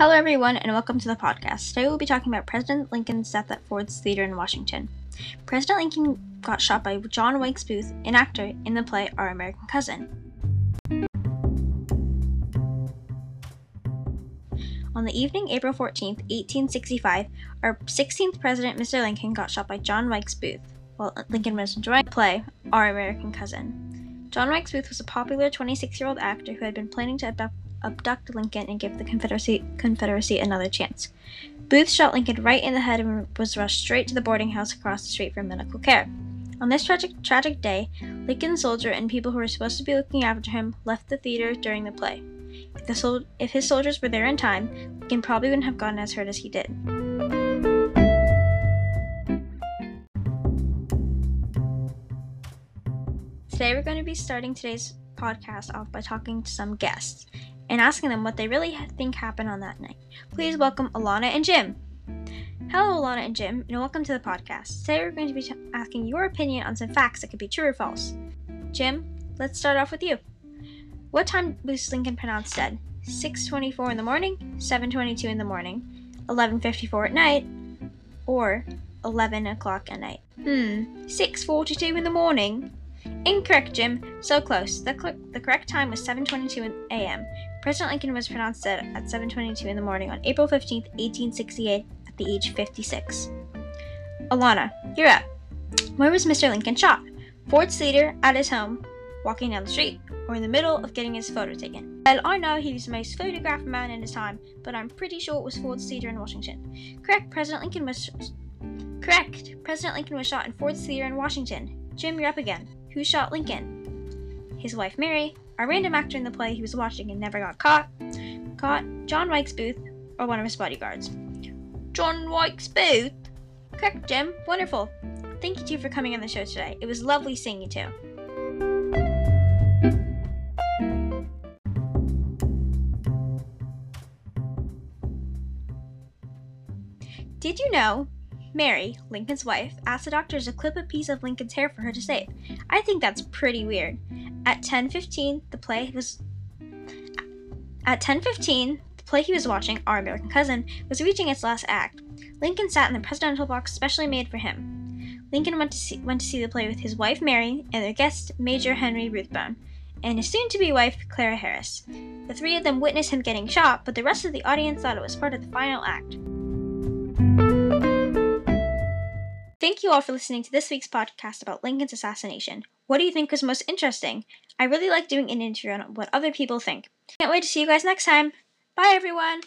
Hello, everyone, and welcome to the podcast. Today we'll be talking about President Lincoln's death at Ford's Theater in Washington. President Lincoln got shot by John Wilkes Booth, an actor in the play Our American Cousin. On the evening, April 14, 1865, our 16th president, Mr. Lincoln, got shot by John Wilkes Booth while Lincoln was enjoying the play Our American Cousin. John Wilkes Booth was a popular 26 year old actor who had been planning to abduct Lincoln and give the Confederacy, Confederacy another chance. Booth shot Lincoln right in the head and was rushed straight to the boarding house across the street for medical care. On this tragic, tragic day, Lincoln's soldier and people who were supposed to be looking after him left the theater during the play. If, the sol- if his soldiers were there in time, Lincoln probably wouldn't have gotten as hurt as he did. Today, we're going to be starting today's podcast off by talking to some guests and asking them what they really think happened on that night. Please welcome Alana and Jim. Hello, Alana and Jim, and welcome to the podcast. Today we're going to be t- asking your opinion on some facts that could be true or false. Jim, let's start off with you. What time was Lincoln pronounced dead? 6:24 in the morning, 7:22 in the morning, 11:54 at night, or 11 o'clock at night. Hmm, 6:42 in the morning. Incorrect, Jim. So close. The, cl- the correct time was 7:22 a.m. President Lincoln was pronounced dead at 7:22 in the morning on April 15, 1868, at the age of 56. Alana, you're up. Where was Mr. Lincoln shot? Ford's Theater, at his home, walking down the street, or in the middle of getting his photo taken? Well, I know he was the most photographed man in his time, but I'm pretty sure it was Ford's Theater in Washington. Correct. President Lincoln was. Correct. President Lincoln was shot in Ford's Theater in Washington. Jim, you're up again. Who shot Lincoln? His wife Mary, a random actor in the play he was watching and never got caught, caught John Wilkes Booth, or one of his bodyguards. John Wilkes Booth? Correct, Jim. Wonderful. Thank you two for coming on the show today. It was lovely seeing you two. Did you know Mary, Lincoln's wife, asked the doctors to clip a piece of Lincoln's hair for her to save. I think that's pretty weird. At 10:15, the play was At 10:15, the play he was watching, Our American Cousin, was reaching its last act. Lincoln sat in the presidential box specially made for him. Lincoln went to see, went to see the play with his wife Mary and their guest Major Henry Rathbone and his soon-to-be wife Clara Harris. The three of them witnessed him getting shot, but the rest of the audience thought it was part of the final act. Thank you all for listening to this week's podcast about Lincoln's assassination. What do you think was most interesting? I really like doing an interview on what other people think. Can't wait to see you guys next time. Bye, everyone.